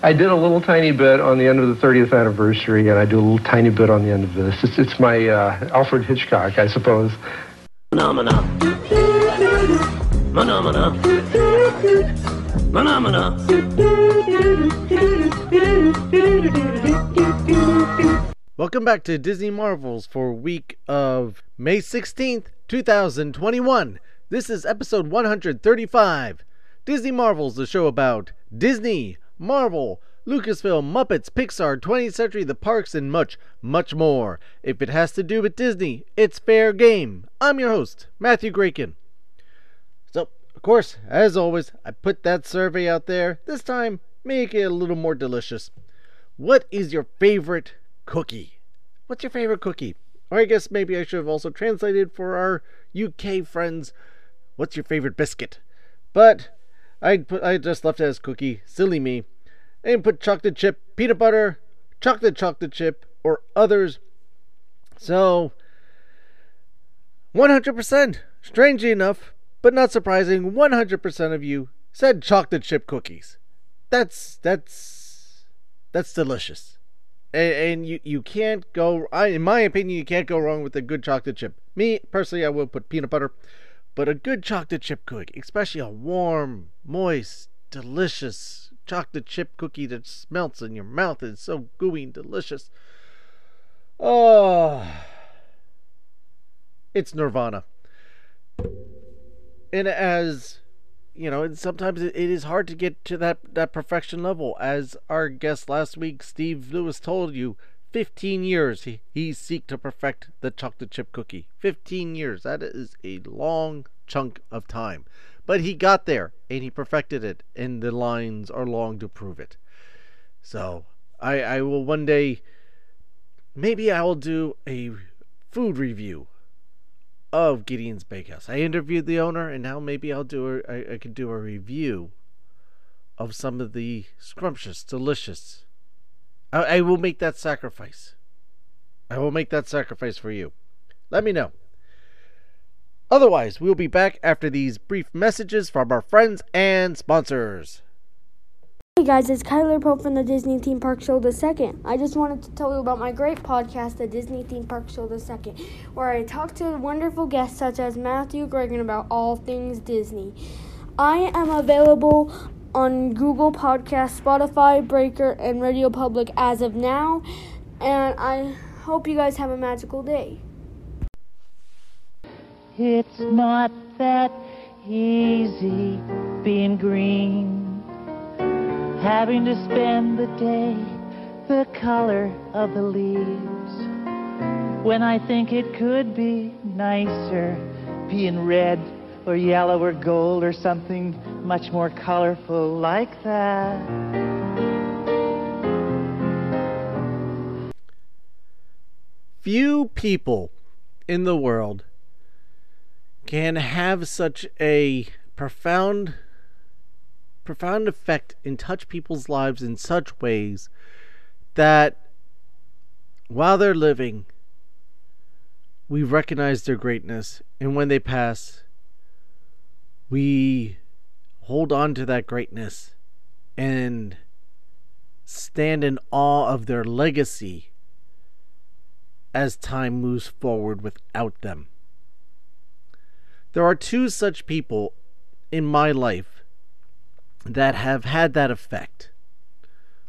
I did a little tiny bit on the end of the 30th anniversary, and I do a little tiny bit on the end of this. It's, it's my uh, Alfred Hitchcock, I suppose. Phenomena. Phenomena. Phenomena. Welcome back to Disney Marvels for week of May 16th, 2021. This is episode 135. Disney Marvels, the show about Disney, Marvel, Lucasfilm, Muppets, Pixar, 20th Century, the parks, and much, much more. If it has to do with Disney, it's fair game. I'm your host, Matthew Graken. So, of course, as always, I put that survey out there. This time, make it a little more delicious. What is your favorite cookie? What's your favorite cookie? Or I guess maybe I should have also translated for our UK friends. What's your favorite biscuit? But I put I just left it as cookie. Silly me. And put chocolate chip, peanut butter, chocolate chocolate chip, or others. So 100%. Strangely enough, but not surprising, 100% of you said chocolate chip cookies. That's that's that's delicious and, and you you can't go. I, in my opinion, you can't go wrong with a good chocolate chip. Me personally, I will put peanut butter, but a good chocolate chip cookie, especially a warm, moist, delicious chocolate chip cookie that melts in your mouth and is so gooey and delicious. Oh, it's nirvana. And as you know, sometimes it is hard to get to that, that perfection level. As our guest last week, Steve Lewis, told you, 15 years he, he seek to perfect the chocolate chip cookie. 15 years. That is a long chunk of time. But he got there and he perfected it, and the lines are long to prove it. So I, I will one day, maybe I will do a food review of Gideon's Bakehouse. I interviewed the owner, and now maybe I'll do a, I, I could do a review of some of the scrumptious, delicious. I, I will make that sacrifice. I will make that sacrifice for you. Let me know. Otherwise, we will be back after these brief messages from our friends and sponsors. Hey guys, it's Kyler Pope from the Disney Theme Park Show the Second. I just wanted to tell you about my great podcast, the Disney Theme Park Show the Second, where I talk to wonderful guests such as Matthew Gregan about all things Disney. I am available on Google Podcast, Spotify, Breaker, and Radio Public as of now, and I hope you guys have a magical day. It's not that easy being green having to spend the day the color of the leaves. When I think it could be nicer being red or yellow or gold or something much more colorful like that. Few people in the world can have such a profound profound effect and touch people's lives in such ways that while they're living, we recognize their greatness, and when they pass, we hold on to that greatness and stand in awe of their legacy as time moves forward without them. There are two such people in my life that have had that effect.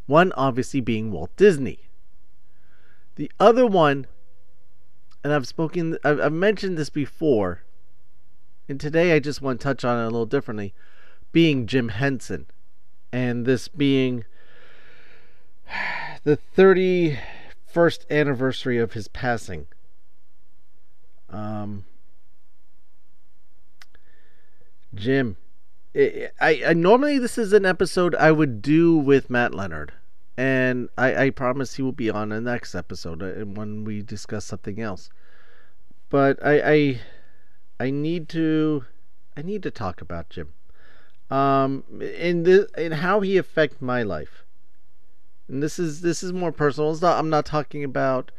One obviously being Walt Disney. The other one, and I've spoken, I've, mentioned this before, and today I just want to touch on it a little differently, being Jim Henson. And this being the 31st anniversary of his passing. Um, Jim, I, I normally this is an episode I would do with Matt Leonard, and I, I promise he will be on the next episode uh, when we discuss something else. But I, I I need to I need to talk about Jim, um, in the in how he affect my life. And this is this is more personal. Not, I'm not talking about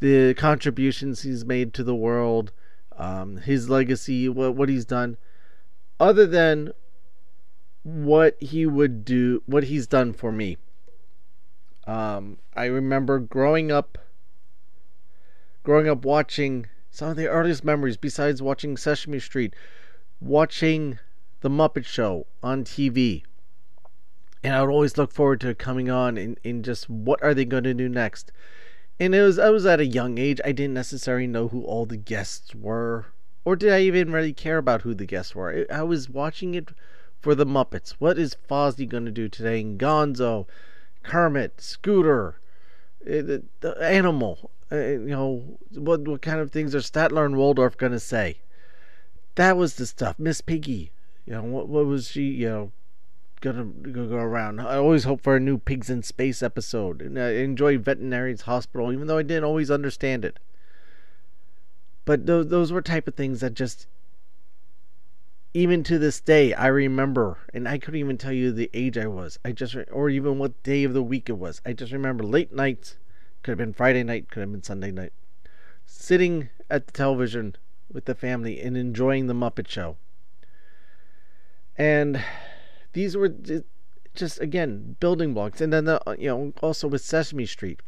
the contributions he's made to the world, um, his legacy, what what he's done other than what he would do, what he's done for me. Um, I remember growing up, growing up watching some of the earliest memories, besides watching Sesame Street, watching The Muppet Show on TV. And I would always look forward to coming on and, and just what are they going to do next. And it was I was at a young age. I didn't necessarily know who all the guests were, or did I even really care about who the guests were. I was watching it for the Muppets. What is Fozzie going to do today? And Gonzo, Kermit, Scooter, eh, the, the animal. Uh, you know what? What kind of things are Statler and Waldorf going to say? That was the stuff. Miss Piggy. You know what? What was she? You know gonna go around. I always hope for a new Pigs in Space episode, and I enjoy Veterinarian's Hospital, even though I didn't always understand it. But those those were type of things that just, even to this day, I remember, and I couldn't even tell you the age I was. I just, or even what day of the week it was. I just remember late nights. Could have been Friday night. Could have been Sunday night. Sitting at the television with the family and enjoying the Muppet Show. And these were just again building blocks, and then the, uh, you know also with Sesame Street,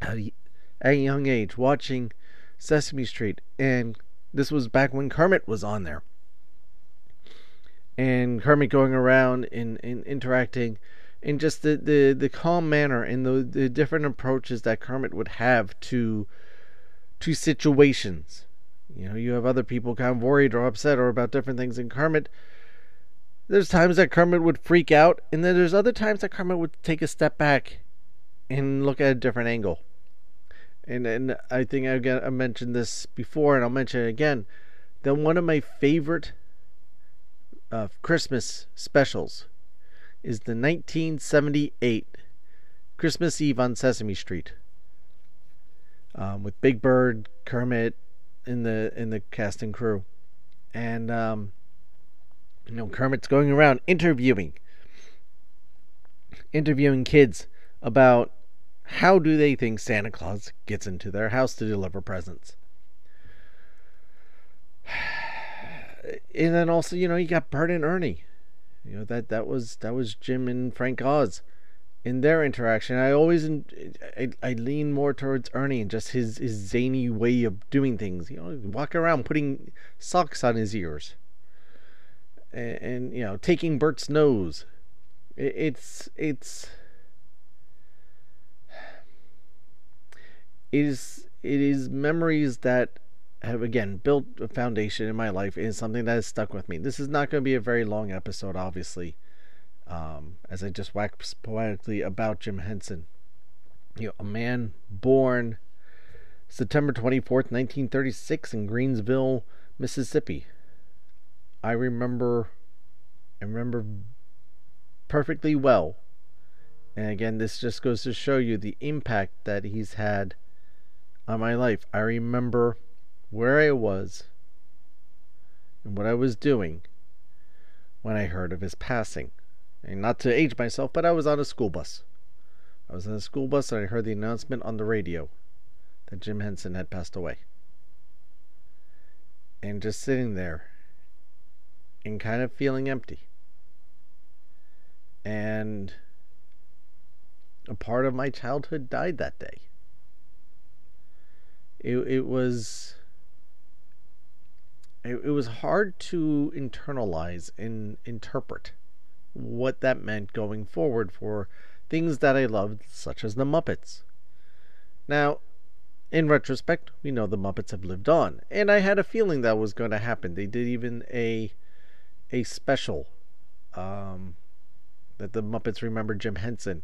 at a young age watching Sesame Street, and this was back when Kermit was on there, and Kermit going around and, and interacting, and just the, the, the calm manner and the the different approaches that Kermit would have to to situations. You know, you have other people kind of worried or upset or about different things, and Kermit there's times that Kermit would freak out, and then there's other times that Kermit would take a step back and look at a different angle. And and I think I, I mentioned this before, and I'll mention it again. That one of my favorite uh, Christmas specials is the 1978 Christmas Eve on Sesame Street, um, with Big Bird, Kermit, in the in the cast and crew, and um, you know, Kermit's going around interviewing interviewing kids about how do they think Santa Claus gets into their house to deliver presents. And then also, you know, you got Bert and Ernie. You know that that was that was Jim and Frank Oz in their interaction. I always I, I lean more towards Ernie and just his his zany way of doing things. You know, walk around putting socks on his ears and, and you know taking Bert's nose. It, it's it's it is it is memories that have again built a foundation in my life and something that has stuck with me. This is not going to be a very long episode, obviously, um, as I just wax poetically about Jim Henson. You know, a man born September 24th, 1936, in Greenville, Mississippi. I remember I remember perfectly well. And again, this just goes to show you the impact that he's had on my life. I remember where I was and what I was doing when I heard of his passing. And not to age myself, but I was on a school bus. I was on a school bus and I heard the announcement on the radio that Jim Henson had passed away. And just sitting there and kind of feeling empty. And a part of my childhood died that day. It, it was it, it was hard to internalize and interpret what that meant going forward for things that I loved, such as the Muppets. Now, in retrospect, we know the Muppets have lived on, and I had a feeling that was going to happen. They did even a a special um, that the Muppets remember Jim Henson,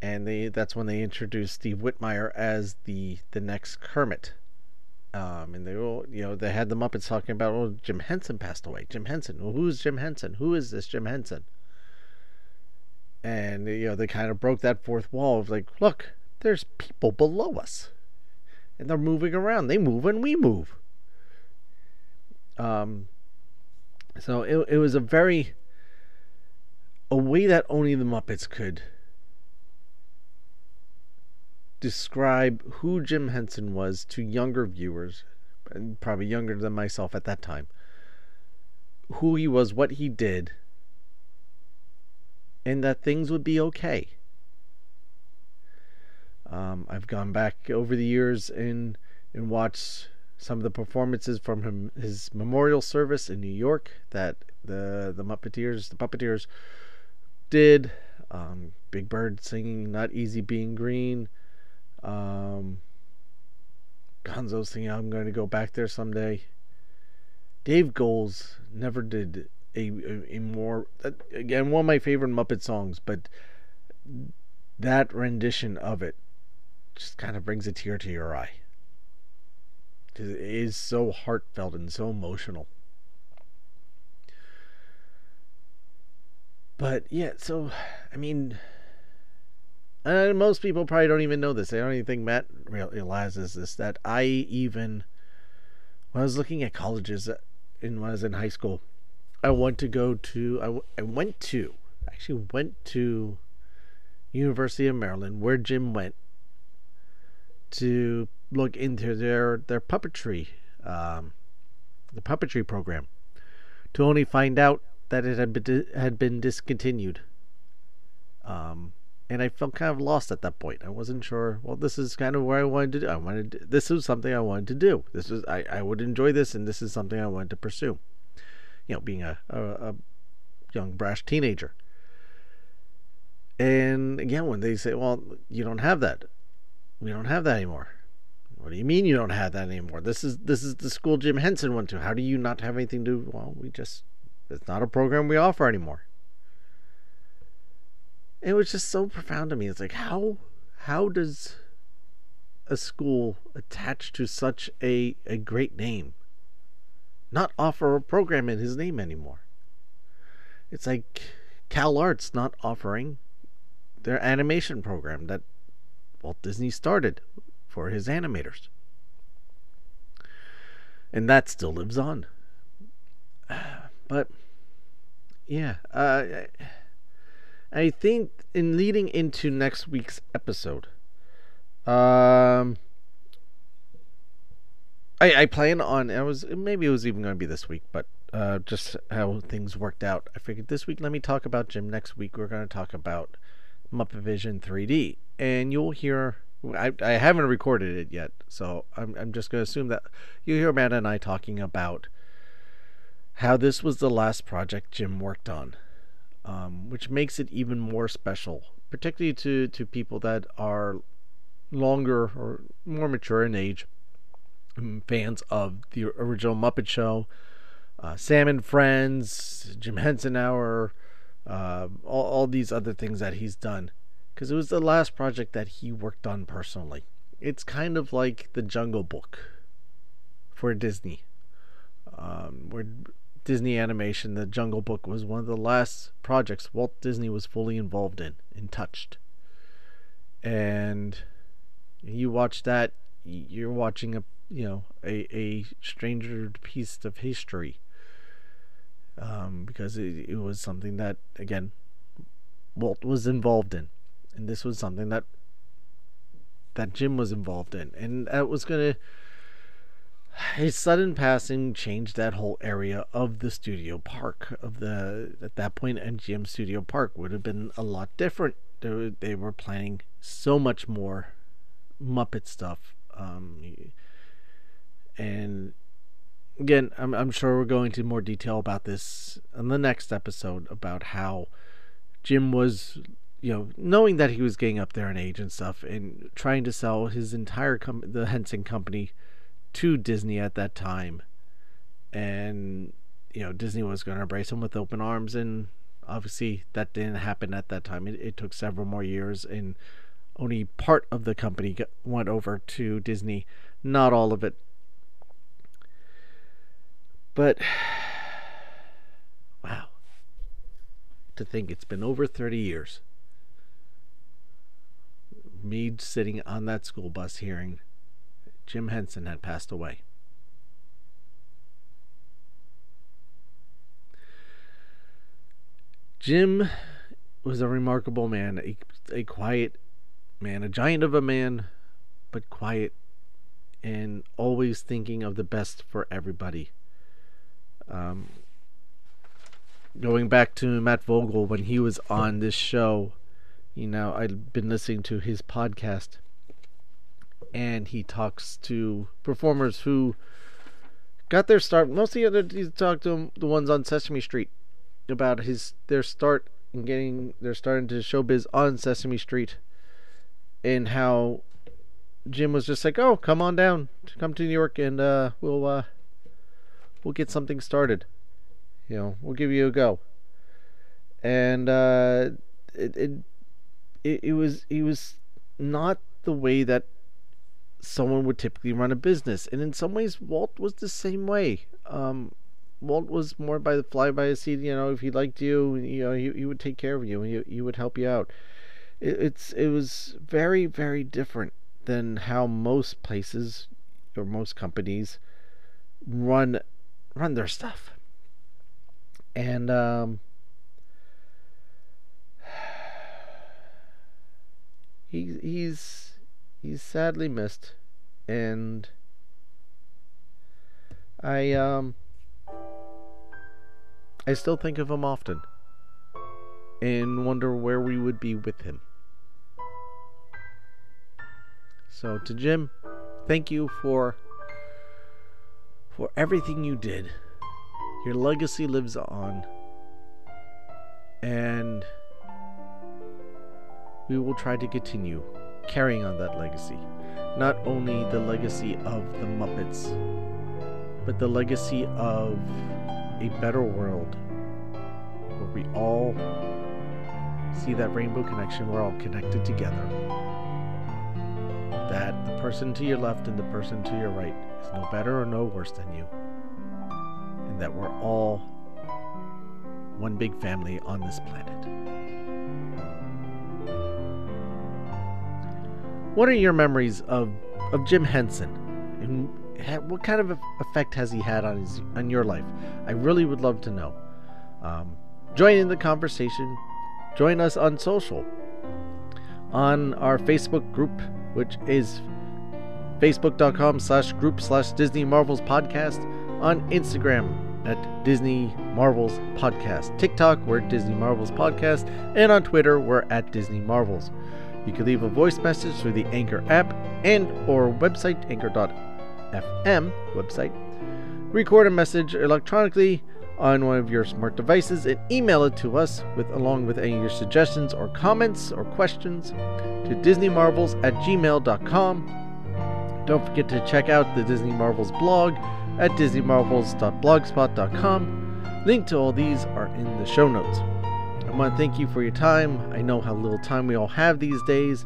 and they that's when they introduced Steve Whitmire as the the next Kermit. Um, and they all, you know, they had the Muppets talking about, oh, Jim Henson passed away. Jim Henson. Well, who's Jim Henson? Who is this Jim Henson? And you know, they kind of broke that fourth wall of like, look, there's people below us, and they're moving around. They move and we move. Um, so it, it was a very a way that only the Muppets could describe who Jim Henson was to younger viewers, and probably younger than myself at that time. Who he was, what he did, and that things would be okay. Um, I've gone back over the years and and watched some of the performances from him, his memorial service in New York that the the Muppeteers, the Puppeteers did. Um, Big Bird singing "Not Easy Being Green." Um, Gonzo singing "I'm going to go back there someday." Dave Goelz never did a, a, a more again one of my favorite Muppet songs, but that rendition of it just kind of brings a tear to your eye. It is so heartfelt and so emotional. But yeah, so I mean, and most people probably don't even know this. I don't even think Matt realizes this. That I even, when I was looking at colleges, uh, in when I was in high school, I went to go to I, I went to actually went to University of Maryland where Jim went to look into their their puppetry, um, the puppetry program, to only find out that it had been had been discontinued. Um, and I felt kind of lost at that point. I wasn't sure. Well, this is kind of where I wanted to do. I wanted this was something I wanted to do. This was I, I would enjoy this, and this is something I wanted to pursue. You know, being a, a, a young brash teenager. And again, when they say, "Well, you don't have that," we don't have that anymore. What do you mean you don't have that anymore? This is this is the school Jim Henson went to. How do you not have anything to? Well, we just it's not a program we offer anymore. It was just so profound to me. It's like how how does a school attached to such a, a great name not offer a program in his name anymore? It's like Cal Arts not offering their animation program that Walt Disney started for his animators. And that still lives on. But yeah, uh, I think in leading into next week's episode, um, I I plan on I was maybe it was even going to be this week, but uh, just how things worked out, I figured this week let me talk about Jim. Next week we're going to talk about Muppet Vision 3D, and you'll hear. I, I haven't recorded it yet, so I'm I'm just going to assume that you hear Amanda and I talking about how this was the last project Jim worked on, um, which makes it even more special, particularly to, to people that are longer or more mature in age, um, fans of the original Muppet Show, uh, Sam and Friends, Jim Henson Hour, uh, all, all these other things that he's done. Because it was the last project that he worked on personally. It's kind of like the Jungle Book for Disney. Um, where Disney Animation, The Jungle Book was one of the last projects Walt Disney was fully involved in and touched. And you watch that, you're watching a you know a a stranger piece of history. Um, because it, it was something that again Walt was involved in, and this was something that that Jim was involved in, and that was gonna his sudden passing changed that whole area of the studio park of the at that point MGM Studio Park would have been a lot different. They were, they were planning so much more Muppet stuff, um, and again, I'm I'm sure we're going into more detail about this in the next episode about how Jim was you know, knowing that he was getting up there in age and stuff, and trying to sell his entire com- the Henson company to Disney at that time. And, you know, Disney was going to embrace him with open arms. And obviously, that didn't happen at that time. It, it took several more years, and only part of the company got, went over to Disney, not all of it. But, wow. To think it's been over 30 years. Me sitting on that school bus hearing Jim Henson had passed away. Jim was a remarkable man, a, a quiet man, a giant of a man, but quiet and always thinking of the best for everybody. Um, going back to Matt Vogel when he was on this show, you know, I've been listening to his podcast, and he talks to performers who got their start. Mostly, other he talked to the ones on Sesame Street about his their start and getting their starting to showbiz on Sesame Street, and how Jim was just like, "Oh, come on down, come to New York, and uh, we'll uh, we'll get something started." you know, we'll give you a go. And uh, it, it it it was it was not the way that someone would typically run a business, and in some ways, Walt was the same way. Um, Walt was more by the fly by the seat. You know, if he liked you, you know, he, he would take care of you, and he, he would help you out. It, it's it was very very different than how most places or most companies run run their stuff and um, he, he's he's sadly missed, and I um I still think of him often, and wonder where we would be with him. So to Jim, thank you for for everything you did. Your legacy lives on. And we will try to continue carrying on that legacy. Not only the legacy of the Muppets, but the legacy of a better world where we all see that rainbow connection, we're all connected together. That the person to your left and the person to your right is no better or no worse than you And that we're all one big family on this planet. What are your memories of, of Jim Henson? And what kind of effect has he had on his on your life? I really would love to know. Um, join in the conversation. Join us on social. On our Facebook group, which is facebook.com slash group slash Disney Marvels podcast. On Instagram, at Disney Marvels Podcast. TikTok, we're Disney Marvels Podcast. And on Twitter, we're at Disney Marvels. You can leave a voice message through the Anchor app and or website, anchor.fm website. Record a message electronically on one of your smart devices and email it to us with along with any of your suggestions or comments or questions to disneymarvels at gmail.com. Don't forget to check out the Disney Marvels blog at disneymarvels.blogspot.com. Link to all these are in the show notes. Want to thank you for your time. I know how little time we all have these days,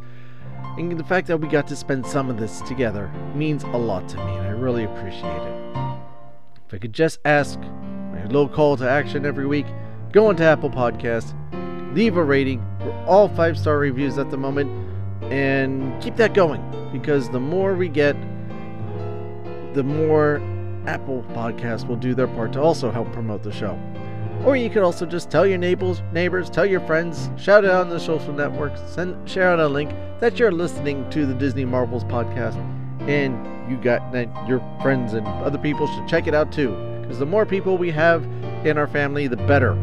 and the fact that we got to spend some of this together means a lot to me, and I really appreciate it. If I could just ask my little call to action every week, go into Apple Podcasts, leave a rating. We're all five star reviews at the moment, and keep that going because the more we get, the more Apple Podcasts will do their part to also help promote the show. Or you could also just tell your neighbors, neighbors, tell your friends, shout out on the social networks, send share out a link that you're listening to the Disney Marvels podcast, and you got that your friends and other people should check it out too. Because the more people we have in our family, the better.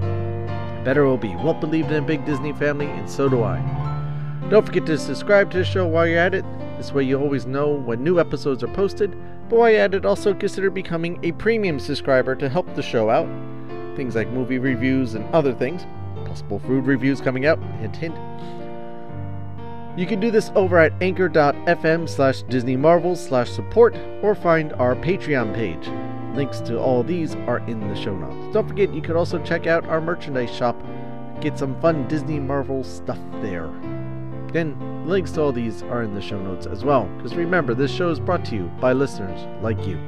Better will be. Walt believed in a big Disney family, and so do I. Don't forget to subscribe to the show while you're at it. This way you always know when new episodes are posted but while at it, also consider becoming a premium subscriber to help the show out. Things like movie reviews and other things. Possible food reviews coming out, hint hint. You can do this over at anchor.fm slash Disney Marvels slash support or find our Patreon page. Links to all these are in the show notes. Don't forget you could also check out our merchandise shop. Get some fun Disney Marvel stuff there. Again, links to all these are in the show notes as well, because remember, this show is brought to you by listeners like you.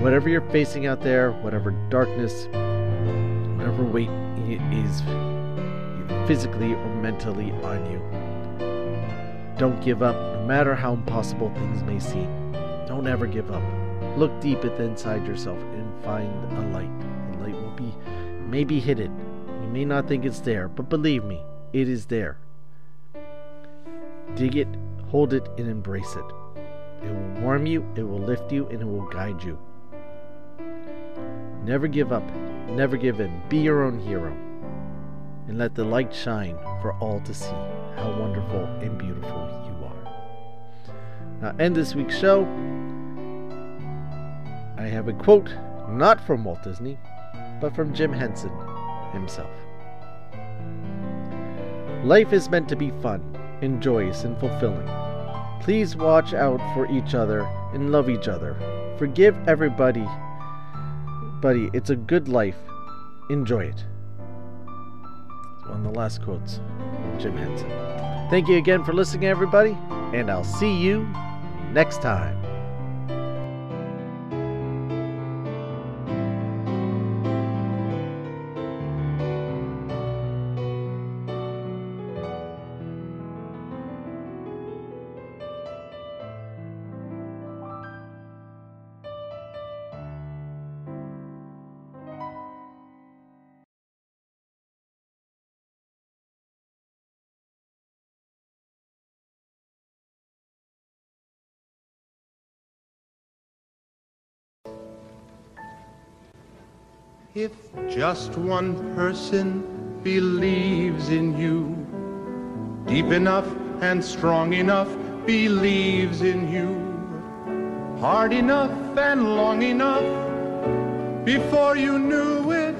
Whatever you're facing out there, whatever darkness, whatever weight is physically or mentally on you, don't give up, no matter how impossible things may seem. Don't ever give up. Look deep at the inside yourself and find a light. The light will be maybe hidden. You may not think it's there, but believe me, it is there. Dig it, hold it, and embrace it. It will warm you, it will lift you, and it will guide you. Never give up. Never give in. Be your own hero. And let the light shine for all to see how wonderful and beautiful you are. Now, end this week's show. I have a quote not from Walt Disney, but from Jim Henson himself. Life is meant to be fun, and joyous, and fulfilling. Please watch out for each other and love each other. Forgive everybody. Buddy, it's a good life. Enjoy it. One of the last quotes Jim Henson. Thank you again for listening, everybody, and I'll see you next time. If just one person believes in you, deep enough and strong enough, believes in you, hard enough and long enough, before you knew it,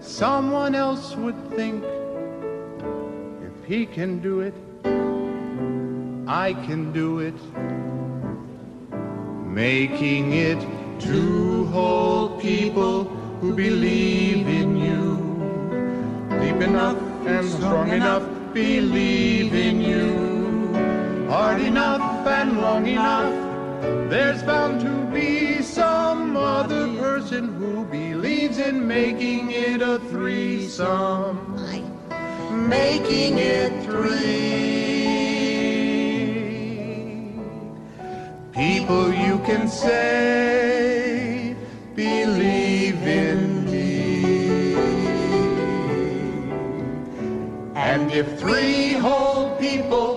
someone else would think, if he can do it, I can do it. Making it two whole people who believe in you. Deep enough and strong enough, believe in you. Hard enough and long enough, there's bound to be some other person who believes in making it a threesome. Making it three. People you can say, If three whole people,